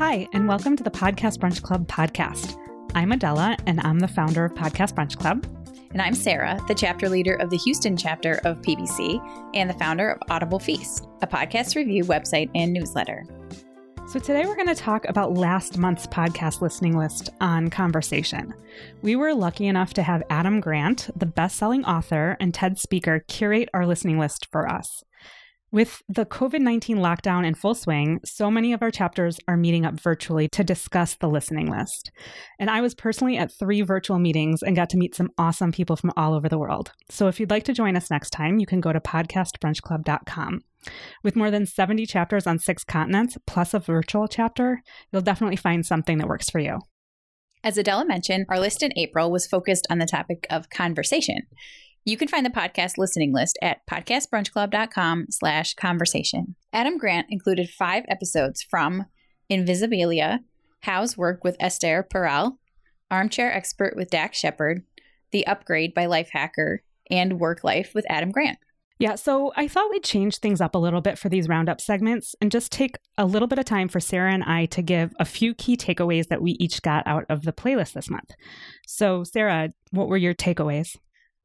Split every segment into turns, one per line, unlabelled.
Hi, and welcome to the Podcast Brunch Club podcast. I'm Adela, and I'm the founder of Podcast Brunch Club.
And I'm Sara, the chapter leader of the Houston chapter of PBC and the founder of Audible Feast, a podcast review website and newsletter.
So, today we're going to talk about last month's podcast listening list on conversation. We were lucky enough to have Adam Grant, the best selling author and TED speaker, curate our listening list for us. With the COVID 19 lockdown in full swing, so many of our chapters are meeting up virtually to discuss the listening list. And I was personally at three virtual meetings and got to meet some awesome people from all over the world. So if you'd like to join us next time, you can go to podcastbrunchclub.com. With more than 70 chapters on six continents, plus a virtual chapter, you'll definitely find something that works for you.
As Adela mentioned, our list in April was focused on the topic of conversation. You can find the podcast listening list at podcastbrunchclub.com slash conversation. Adam Grant included five episodes from Invisibilia, How's Work with Esther Perel, Armchair Expert with Dax Shepard, The Upgrade by Lifehacker, and WorkLife with Adam Grant.
Yeah, so I thought we'd change things up a little bit for these roundup segments and just take a little bit of time for Sara and I to give a few key takeaways that we each got out of the playlist this month. So, Sara, what were your takeaways?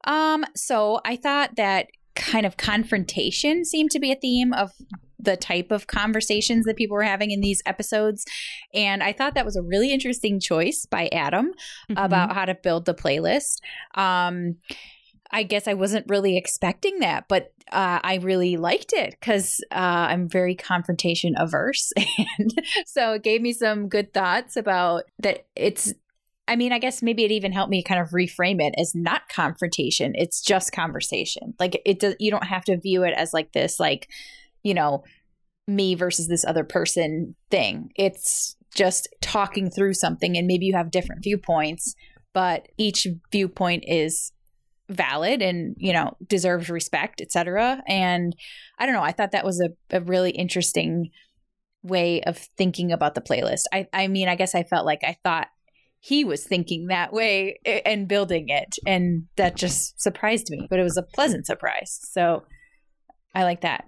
Um, so I thought that kind of confrontation seemed to be a theme of the type of conversations that people were having in these episodes. And I thought that was a really interesting choice by Adam mm-hmm. about how to build the playlist. Um, I guess I wasn't really expecting that, but uh, I really liked it because uh, I'm very confrontation averse. And so it gave me some good thoughts about that it's I mean, I guess maybe it even helped me kind of reframe it as not confrontation. It's just conversation. Like it does you don't have to view it as like this like, you know, me versus this other person thing. It's just talking through something and maybe you have different viewpoints, but each viewpoint is valid and, you know, deserves respect, etc. And I don't know, I thought that was a, a really interesting way of thinking about the playlist. I I mean, I guess I felt like I thought he was thinking that way and building it. And that just surprised me, but it was a pleasant surprise. So I like that.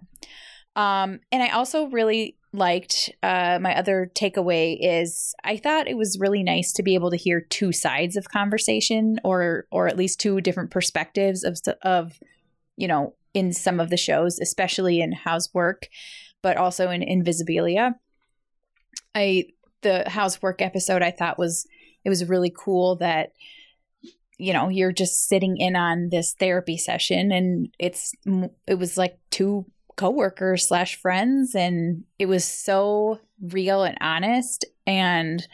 Um, and I also really liked uh, my other takeaway is I thought it was really nice to be able to hear two sides of conversation or or at least two different perspectives of of you know in some of the shows, especially in How's Work, but also in Invisibilia. I the How's Work episode I thought was it was really cool that you know you're just sitting in on this therapy session and it's it was like two coworkers slash friends and it was so real and honest and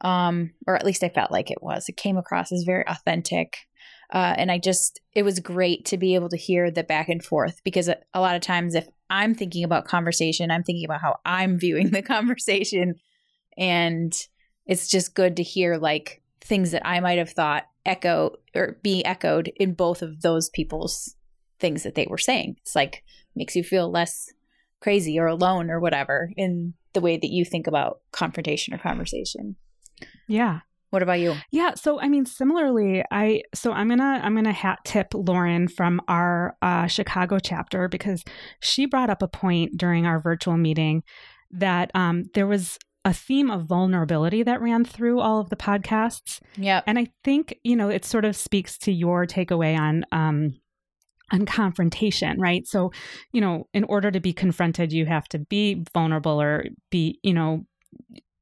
um or at least i felt like it was. It came across as very authentic uh, and i just it was great to be able to hear the back and forth because a, a lot of times if i'm thinking about conversation i'm thinking about how i'm viewing the conversation and it's just good to hear like things that I might have thought echo or be echoed in both of those people's things that they were saying. It's like makes you feel less crazy or alone or whatever in the way that you think about confrontation or conversation.
Yeah.
What about you?
Yeah, so I mean, similarly, I so I'm gonna I'm gonna hat tip Lauren from our uh, Chicago chapter because she brought up a point during our virtual meeting that um, there was a theme of vulnerability that ran through all of the podcasts.
Yeah.
And I think, you know, it sort of speaks to your takeaway on um on confrontation, right? So, you know, in order to be confronted, you have to be vulnerable or be, you know,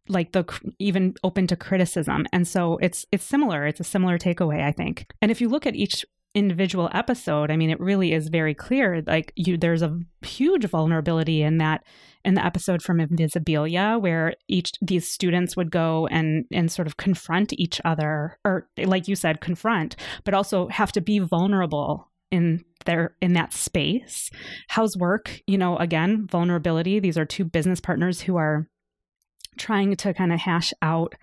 like the even open to criticism. And so it's it's similar. It's a similar takeaway, I think. And if you look at each individual episode, I mean, it really is very clear. Like you, there's a huge vulnerability in that in the episode from Invisibilia, where each these students would go and and sort of confront each other, or like you said, confront, but also have to be vulnerable in their in that space. How's work? You know, again, vulnerability. These are two business partners who are trying to kind of hash out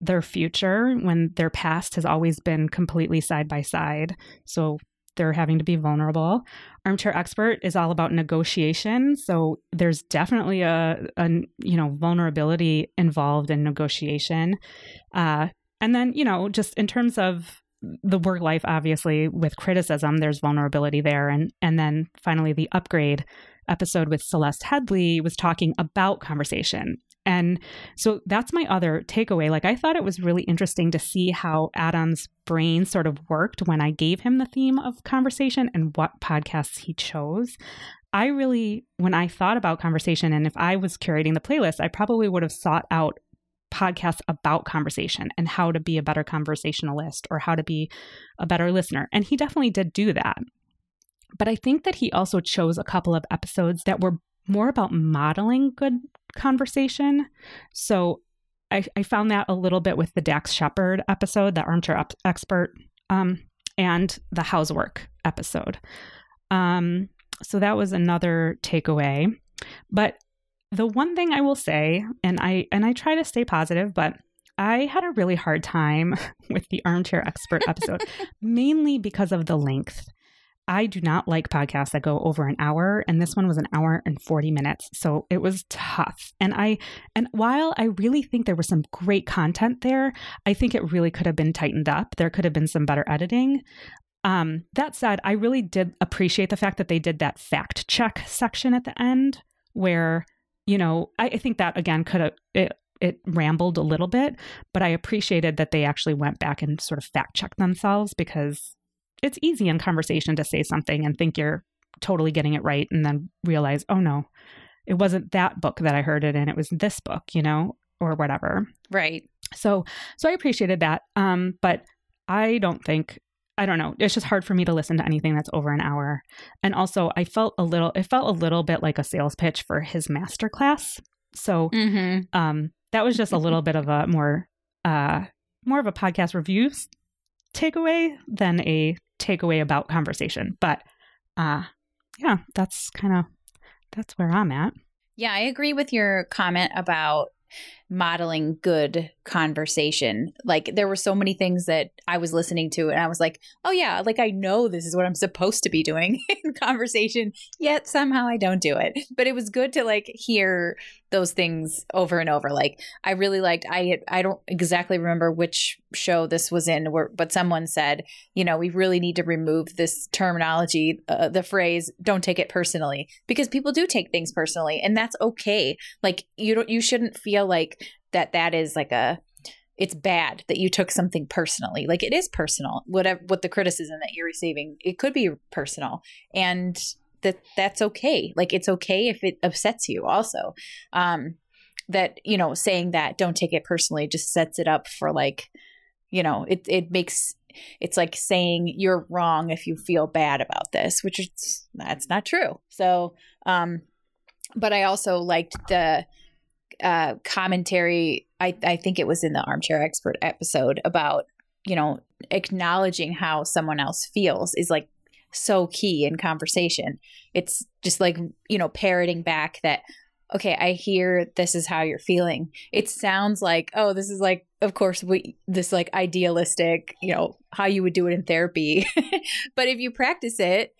their future when their past has always been completely side by side. So they're having to be vulnerable. Armchair expert is all about negotiation. So there's definitely a, a you know vulnerability involved in negotiation. Uh, and then you know just in terms of the work life, obviously with criticism, there's vulnerability there. And and then finally the upgrade episode with Celeste Headlee was talking about conversation And so that's my other takeaway. Like, I thought it was really interesting to see how Adam's brain sort of worked when I gave him the theme of conversation and what podcasts he chose. I really, when I thought about conversation, and if I was curating the playlist, I probably would have sought out podcasts about conversation and how to be a better conversationalist or how to be a better listener. And he definitely did do that. But I think that he also chose a couple of episodes that were more about modeling good conversation. So I, I found that a little bit with the Dax Shepard episode, the armchair expert, um, and the How's Work episode. Um, so that was another takeaway. But the one thing I will say, and I and I try to stay positive, but I had a really hard time with the armchair expert episode, mainly because of the length. I do not like podcasts that go over an hour, and this one was an hour and 40 minutes. So it was tough. And I, and while I really think there was some great content there, I think it really could have been tightened up. There could have been some better editing. Um, that said, I really did appreciate the fact that they did that fact check section at the end where, you know, I, I think that again could have, it, it rambled a little bit, but I appreciated that they actually went back and sort of fact checked themselves because it's easy in conversation to say something and think you're totally getting it right and then realize, oh no, it wasn't that book that I heard it in, it was this book, you know, or whatever.
Right.
So so I appreciated that. Um, but I don't think I don't know. It's just hard for me to listen to anything that's over an hour. And also I felt a little it felt a little bit like a sales pitch for his master class. So mm-hmm. um that was just a little bit of a more uh more of a podcast reviews takeaway than a takeaway about conversation. But uh yeah, that's kind of that's where I'm at.
Yeah, I agree with your comment about modeling good conversation. Like there were so many things that I was listening to and I was like, "Oh yeah, like I know this is what I'm supposed to be doing in conversation, yet somehow I don't do it." But it was good to like hear those things over and over. Like I really liked I I don't exactly remember which show this was in where but someone said, you know, we really need to remove this terminology, uh, the phrase don't take it personally because people do take things personally and that's okay. Like you don't you shouldn't feel like that that is like a it's bad that you took something personally. Like it is personal whatever what the criticism that you're receiving it could be personal. And that that's okay. Like it's okay if it upsets you also. Um that you know saying that don't take it personally just sets it up for like you know it it makes it's like saying you're wrong if you feel bad about this which is that's not true. So um but i also liked the uh, commentary. I, I think it was in the Armchair Expert episode about, you know, acknowledging how someone else feels is like so key in conversation. It's just like, you know, parroting back that, okay, I hear this is how you're feeling. It sounds like, oh, this is like, of course, we, this like idealistic, you know, how you would do it in therapy. but if you practice it,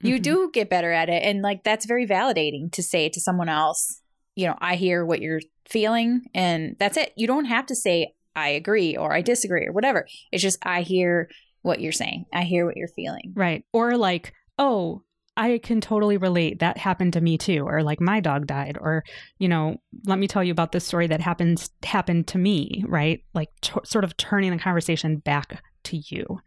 you mm-hmm. do get better at it. And like, that's very validating to say to someone else, you know, I hear what you're feeling and that's it. You don't have to say I agree or I disagree or whatever. It's just I hear what you're saying. I hear what you're feeling.
Right. Or like, oh, I can totally relate. That happened to me too. Or like my dog died. Or, you know, let me tell you about this story that happens happened to me, right? Like t- sort of turning the conversation back to you.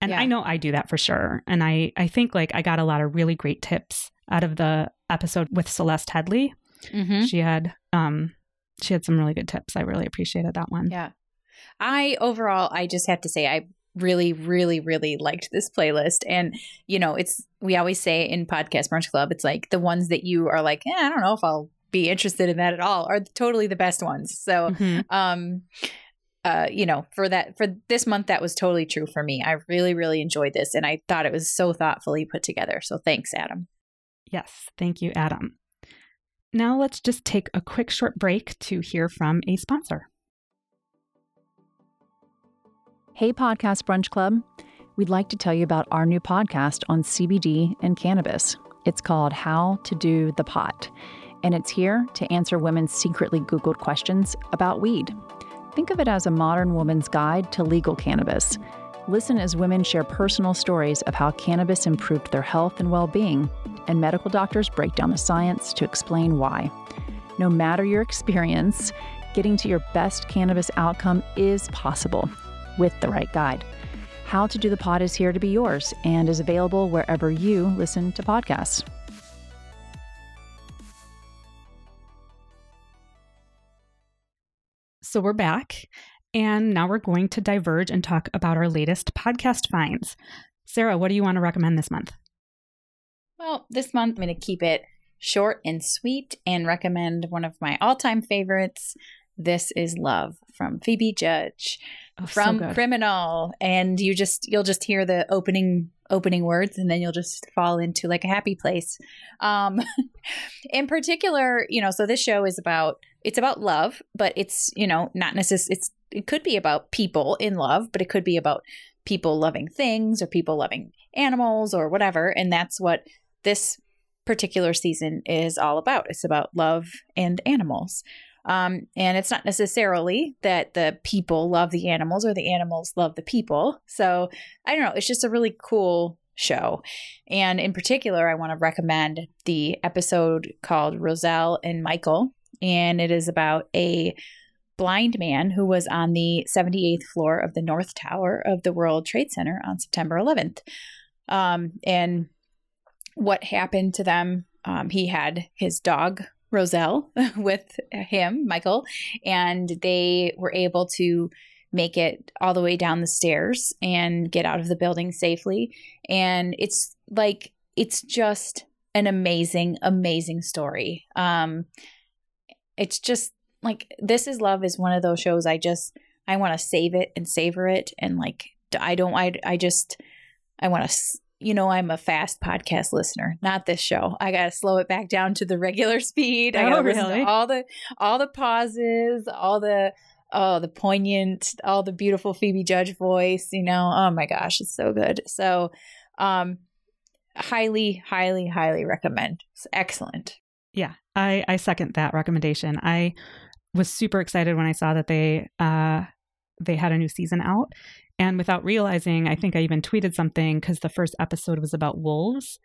And yeah. I know I do that for sure. And I I think like I got a lot of really great tips out of the episode with Celeste Headlee Mm-hmm. She had um she had some really good tips. I really appreciated that one.
Yeah. I overall I just have to say I really really really liked this playlist and you know it's we always say in podcast brunch club it's like the ones that you are like eh, i don't know if i'll be interested in that at all are totally the best ones so mm-hmm. um uh you know for that for this month that was totally true for me i really really enjoyed this and i thought it was so thoughtfully put together so thanks adam
yes thank you adam now let's just take a quick short break to hear from a sponsor.
Hey, Podcast Brunch Club. We'd like to tell you about our new podcast on CBD and cannabis. It's called How to Do the Pot, and it's here to answer women's secretly Googled questions about weed. Think of it as a modern woman's guide to legal cannabis. Listen as women share personal stories of how cannabis improved their health and well being and medical doctors break down the science to explain why. No matter your experience, getting to your best cannabis outcome is possible with the right guide. How to Do the Pot is here to be yours and is available wherever you listen to podcasts.
So we're back, and now we're going to diverge and talk about our latest podcast finds. Sara, what do you want to recommend this month?
Well, this month I'm going to keep it short and sweet and recommend one of my all time favorites. This is Love from Phoebe Judge
Oh,
from
good.
Criminal. And you just, you'll just hear the opening opening words and then you'll just fall into like a happy place um in particular you know so this show is about it's about love but it's you know not necessarily it's it could be about people in love but it could be about people loving things or people loving animals or whatever and that's what this particular season is all about it's about love and animals um, and it's not necessarily that the people love the animals or the animals love the people. So I don't know. It's just a really cool show. And in particular, I want to recommend the episode called Roselle and Michael. And it is about a blind man who was on the 78th floor of the North Tower of the World Trade Center on September 11th. Um, and what happened to them? Um, he had his dog Roselle with him, Michael, and they were able to make it all the way down the stairs and get out of the building safely. And it's like, it's just an amazing, amazing story. Um, it's just like, This is Love is one of those shows I just, I want to save it and savor it. And like, I don't, I, I just, I want to you know I'm a fast podcast listener. Not this show. I got to slow it back down to the regular speed. I got to
Oh,
listen
really?
to all the all the pauses, all the oh the poignant, all the beautiful Phoebe Judge voice. You know, oh my gosh, it's so good. So, um, highly, highly, highly recommend. It's excellent.
Yeah, I, I second that recommendation. I was super excited when I saw that they uh, they had a new season out, and without realizing, I think I even tweeted something because the first episode was about wolves,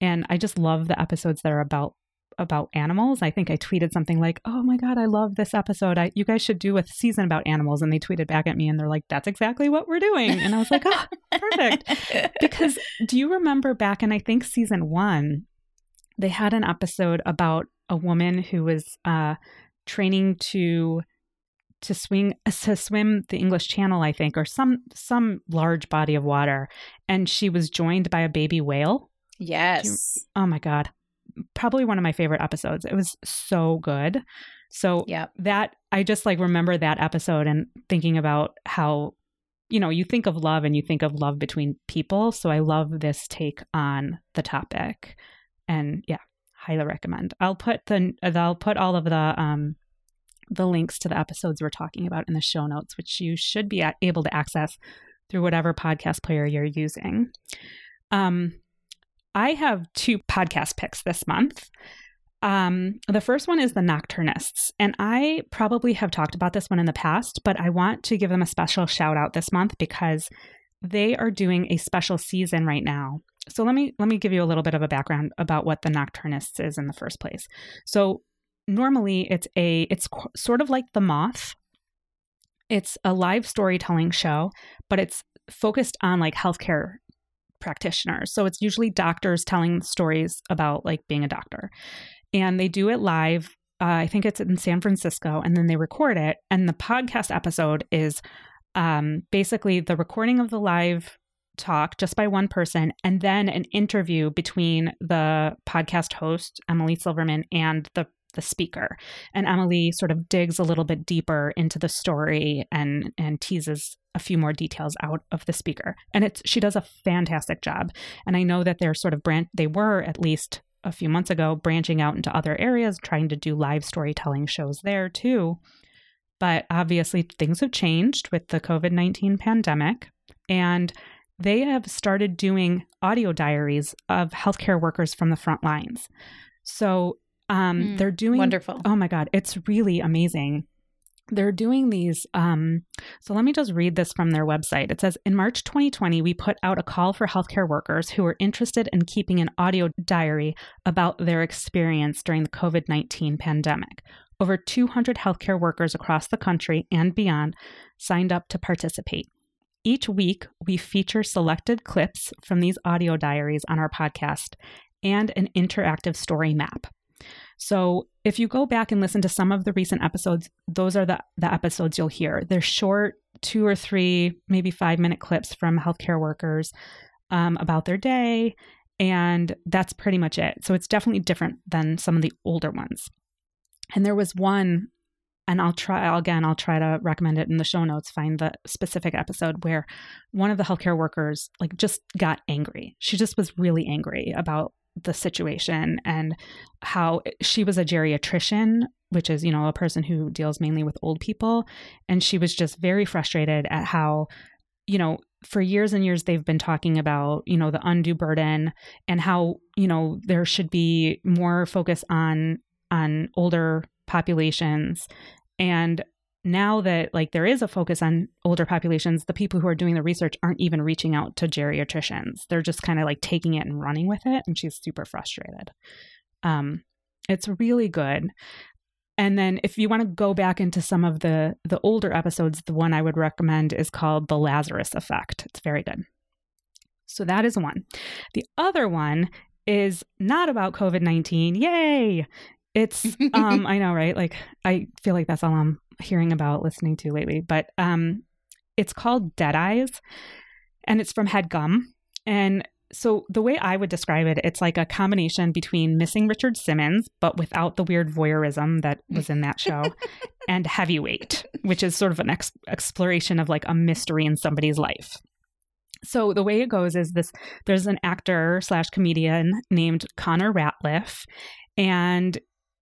and I just love the episodes that are about about animals. I think I tweeted something like, "Oh my god, I love this episode. I, you guys should do a season about animals." And they tweeted back at me, and they're like, "That's exactly what we're doing." And I was like, "Oh, perfect." because do you remember back in I think season one, they had an episode about a woman who was uh, training to to swing to swim the English Channel, I think, or some some large body of water, and she was joined by a baby whale.
yes.
Oh my god, probably one of my favorite episodes. It was so good. So
Yep.
that I just like remember that episode and thinking about how you know you think of love and you think of love between people so i love this take on the topic and yeah highly recommend i'll put the i'll put all of the um the links to the episodes we're talking about in the show notes which you should be able to access through whatever podcast player you're using um i have two podcast picks this month um, the first one is the Nocturnists, and I probably have talked about this one in the past, but I want to give them a special shout out this month because they are doing a special season right now. So let me let me give you a little bit of a background about what the Nocturnists is in the first place. So normally it's a it's qu- sort of like The Moth. It's a live storytelling show, but it's focused on like healthcare practitioners. So it's usually doctors telling stories about like being a doctor and they do it live. Uh, I think it's in San Francisco, and then they record it. And the podcast episode is um, basically the recording of the live talk just by one person, and then an interview between the podcast host Emily Silverman and the the speaker. And Emily sort of digs a little bit deeper into the story and and teases a few more details out of the speaker. And it's she does a fantastic job. And I know that they're sort of brand they were at least a few months ago branching out into other areas trying to do live storytelling shows there too. But obviously things have changed with the COVID-19 pandemic and they have started doing audio diaries of healthcare workers from the front lines. So um,
Mm,
they're doing
Wonderful.
Oh my God, it's really amazing. they're doing these. Um, so let me just read this from their website. It says In March 2020, we put out a call for healthcare workers who were interested in keeping an audio diary about their experience during the COVID 19 pandemic. Over 200 healthcare workers across the country and beyond signed up to participate. Each week, we feature selected clips from these audio diaries on our podcast and an interactive story map. So if you go back and listen to some of the recent episodes, those are the, the episodes you'll hear. They're short, two or three, maybe five minute clips from healthcare workers um, about their day. And that's pretty much it. So it's definitely different than some of the older ones. And there was one, and I'll try again, I'll try to recommend it in the show notes, find the specific episode where one of the healthcare workers like just got angry. She just was really angry about the situation and how she was a geriatrician which is you know a person who deals mainly with old people. And she was just very frustrated at how you know for years and years they've been talking about you know the undue burden and how you know there should be more focus on on older populations. And now that like there is a focus on older populations the people who are doing the research aren't even reaching out to geriatricians. They're just kind of like taking it and running with it and she's super frustrated. Um it's really good. And then if you want to go back into some of the the older episodes the one i would recommend is called the lazarus effect. It's very good. So that is one. The other one is not about covid-19 yay! It's um i know right? Like i feel like that's all i'm hearing about listening to lately, but um, it's called Dead Eyes, and it's from HeadGum. And so the way I would describe it, it's like a combination between missing Richard Simmons, but without the weird voyeurism that was in that show, and Heavyweight, which is sort of an ex- exploration of like a mystery in somebody's life. So the way it goes is this: there's an actor slash comedian named Connor Ratliff, and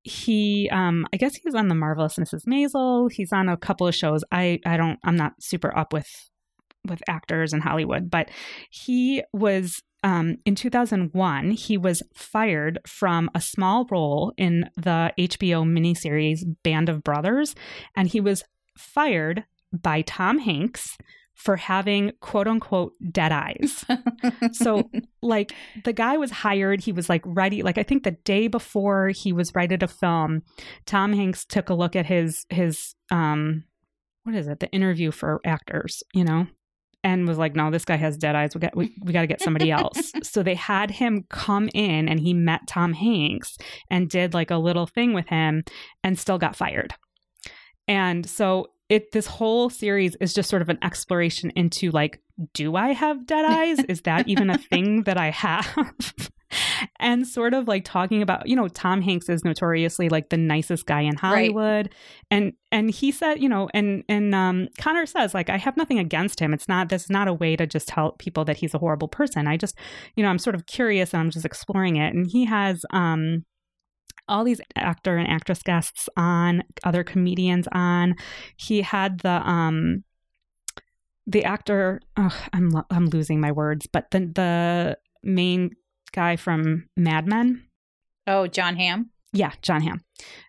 he um i guess he's on the marvelous mrs maisel. He's on a couple of shows. I i don't i'm not super up with with actors in hollywood but he was um, in 2001, he was fired from a small role in the HBO miniseries Band of Brothers, and he was fired by Tom Hanks for having quote unquote dead eyes. so, like, the guy was hired, he was like ready. Like, I think the day before he was ready to film, Tom Hanks took a look at his, his, um, what is it, the interview for actors, you know? And was like, no, this guy has dead eyes. We got we, we got to get somebody else. so they had him come in, and he met Tom Hanks and did like a little thing with him, and still got fired. And so it this whole series is just sort of an exploration into like do i have dead eyes? Is that even a thing that i have? And sort of like talking about you know tom hanks is notoriously like the nicest guy in hollywood. Right. and and he said you know and and um connor says like i have nothing against him. It's not this is not a way to just tell people that he's a horrible person. I just you know i'm sort of curious and i'm just exploring it. And he has um all these actor and actress guests on, other comedians on. He had the um the actor oh, I'm I'm losing my words, but the the main guy from Mad Men.
Oh, Jon Hamm?
Yeah, Jon Hamm.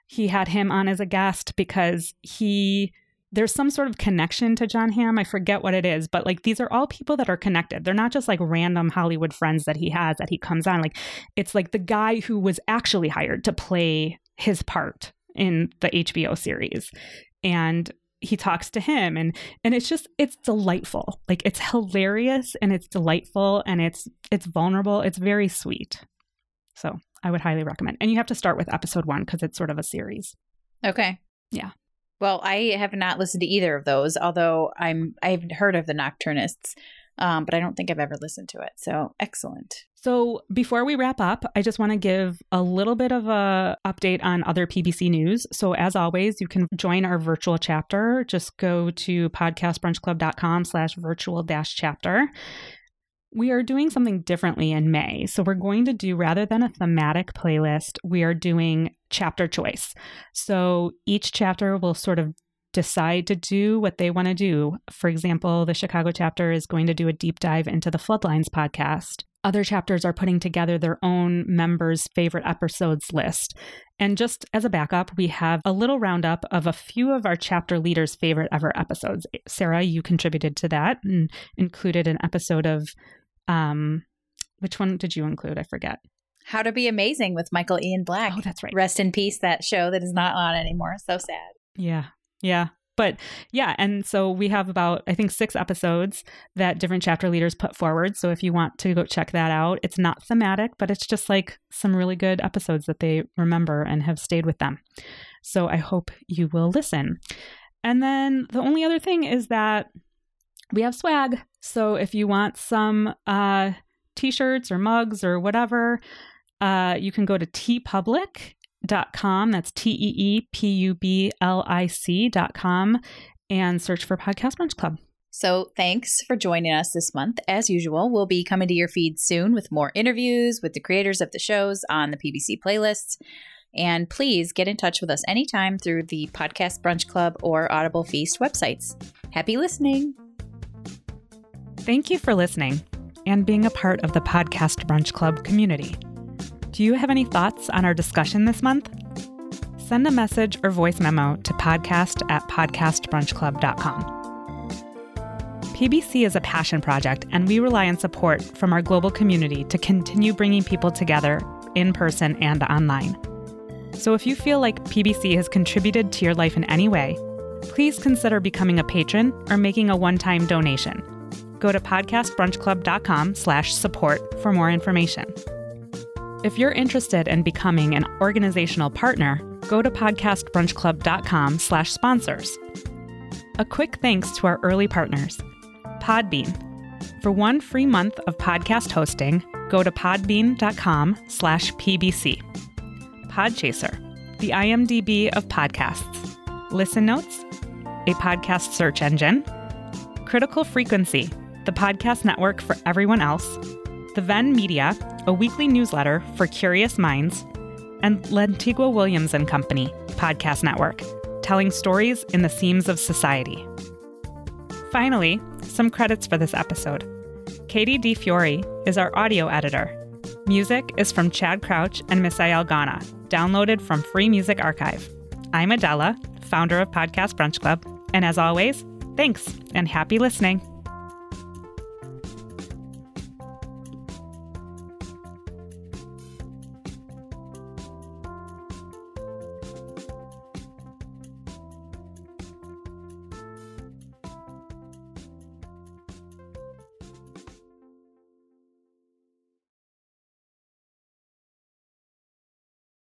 He had him on as a guest because he there's some sort of connection to Jon Hamm. I forget what it is, but like these are all people that are connected. They're not just like random Hollywood friends that he has that he comes on. Like it's like the guy who was actually hired to play his part in the HBO series. And he talks to him and and it's just it's delightful. Like it's hilarious and it's delightful and it's it's vulnerable. It's very sweet. So, I would highly recommend. And you have to start with episode 1 cuz it's sort of a series.
Okay.
Yeah.
Well, I have not listened to either of those, although I'm I've heard of the Nocturnists, um, but I don't think I've ever listened to it. So excellent.
So before we wrap up, I just want to give a little bit of a update on other PBC news. So as always, you can join our virtual chapter. Just go to podcastbrunchclub.com slash virtual dash chapter we are doing something differently in May. So we're going to do, rather than a thematic playlist, we are doing chapter choice. So each chapter will sort of decide to do what they want to do. For example, the Chicago chapter is going to do a deep dive into the Floodlines podcast. other chapters are putting together their own members' favorite episodes list. And just as a backup, we have a little roundup of a few of our chapter leaders' favorite ever episodes. Sara, you contributed to that and included an episode of, um, which one did you include? I forget.
How to Be Amazing with Michael Ian Black.
Oh, that's right.
Rest in peace, that show that is not on anymore. So sad.
Yeah. Yeah. But yeah, and so we have about, I think, six episodes that different chapter leaders put forward. So if you want to go check that out, it's not thematic, but it's just like some really good episodes that they remember and have stayed with them. So I hope you will listen. And then the only other thing is that we have swag. So if you want some uh, t shirts or mugs or whatever, uh, you can go to TeePublic dot com. That's T E E P U B L I C dot com and search for Podcast Brunch Club.
So, thanks for joining us this month. As usual, we'll be coming to your feed soon with more interviews with the creators of the shows on the PBC playlists. And please get in touch with us anytime through the Podcast Brunch Club or Audible Feast websites. Happy listening.
Thank you for listening and being a part of the Podcast Brunch Club community. Do you have any thoughts on our discussion this month? Send a message or voice memo to podcast at podcastbrunchclub.com. PBC is a passion project, and we rely on support from our global community to continue bringing people together in person and online. So if you feel like PBC has contributed to your life in any way, please consider becoming a patron or making a one-time donation. Go to podcastbrunchclub.com slash support for more information. If you're interested in becoming an organizational partner, go to podcastbrunchclub.com slash sponsors. A quick thanks to our early partners, Podbean. For one free month of podcast hosting, go to podbean.com slash pbc. Podchaser, the IMDb of podcasts. Listen Notes, a podcast search engine. Critical Frequency, the podcast network for everyone else. The Venn Media, a weekly newsletter for curious minds, and Lantigua Williams and Company podcast network, telling stories in the seams of society. Finally, some credits for this episode. Katie D. Fiore is our audio editor. Music is from Chad Crouch and Misael Ghana, downloaded from Free Music Archive. I'm Adela, founder of Podcast Brunch Club, and as always, thanks and happy listening.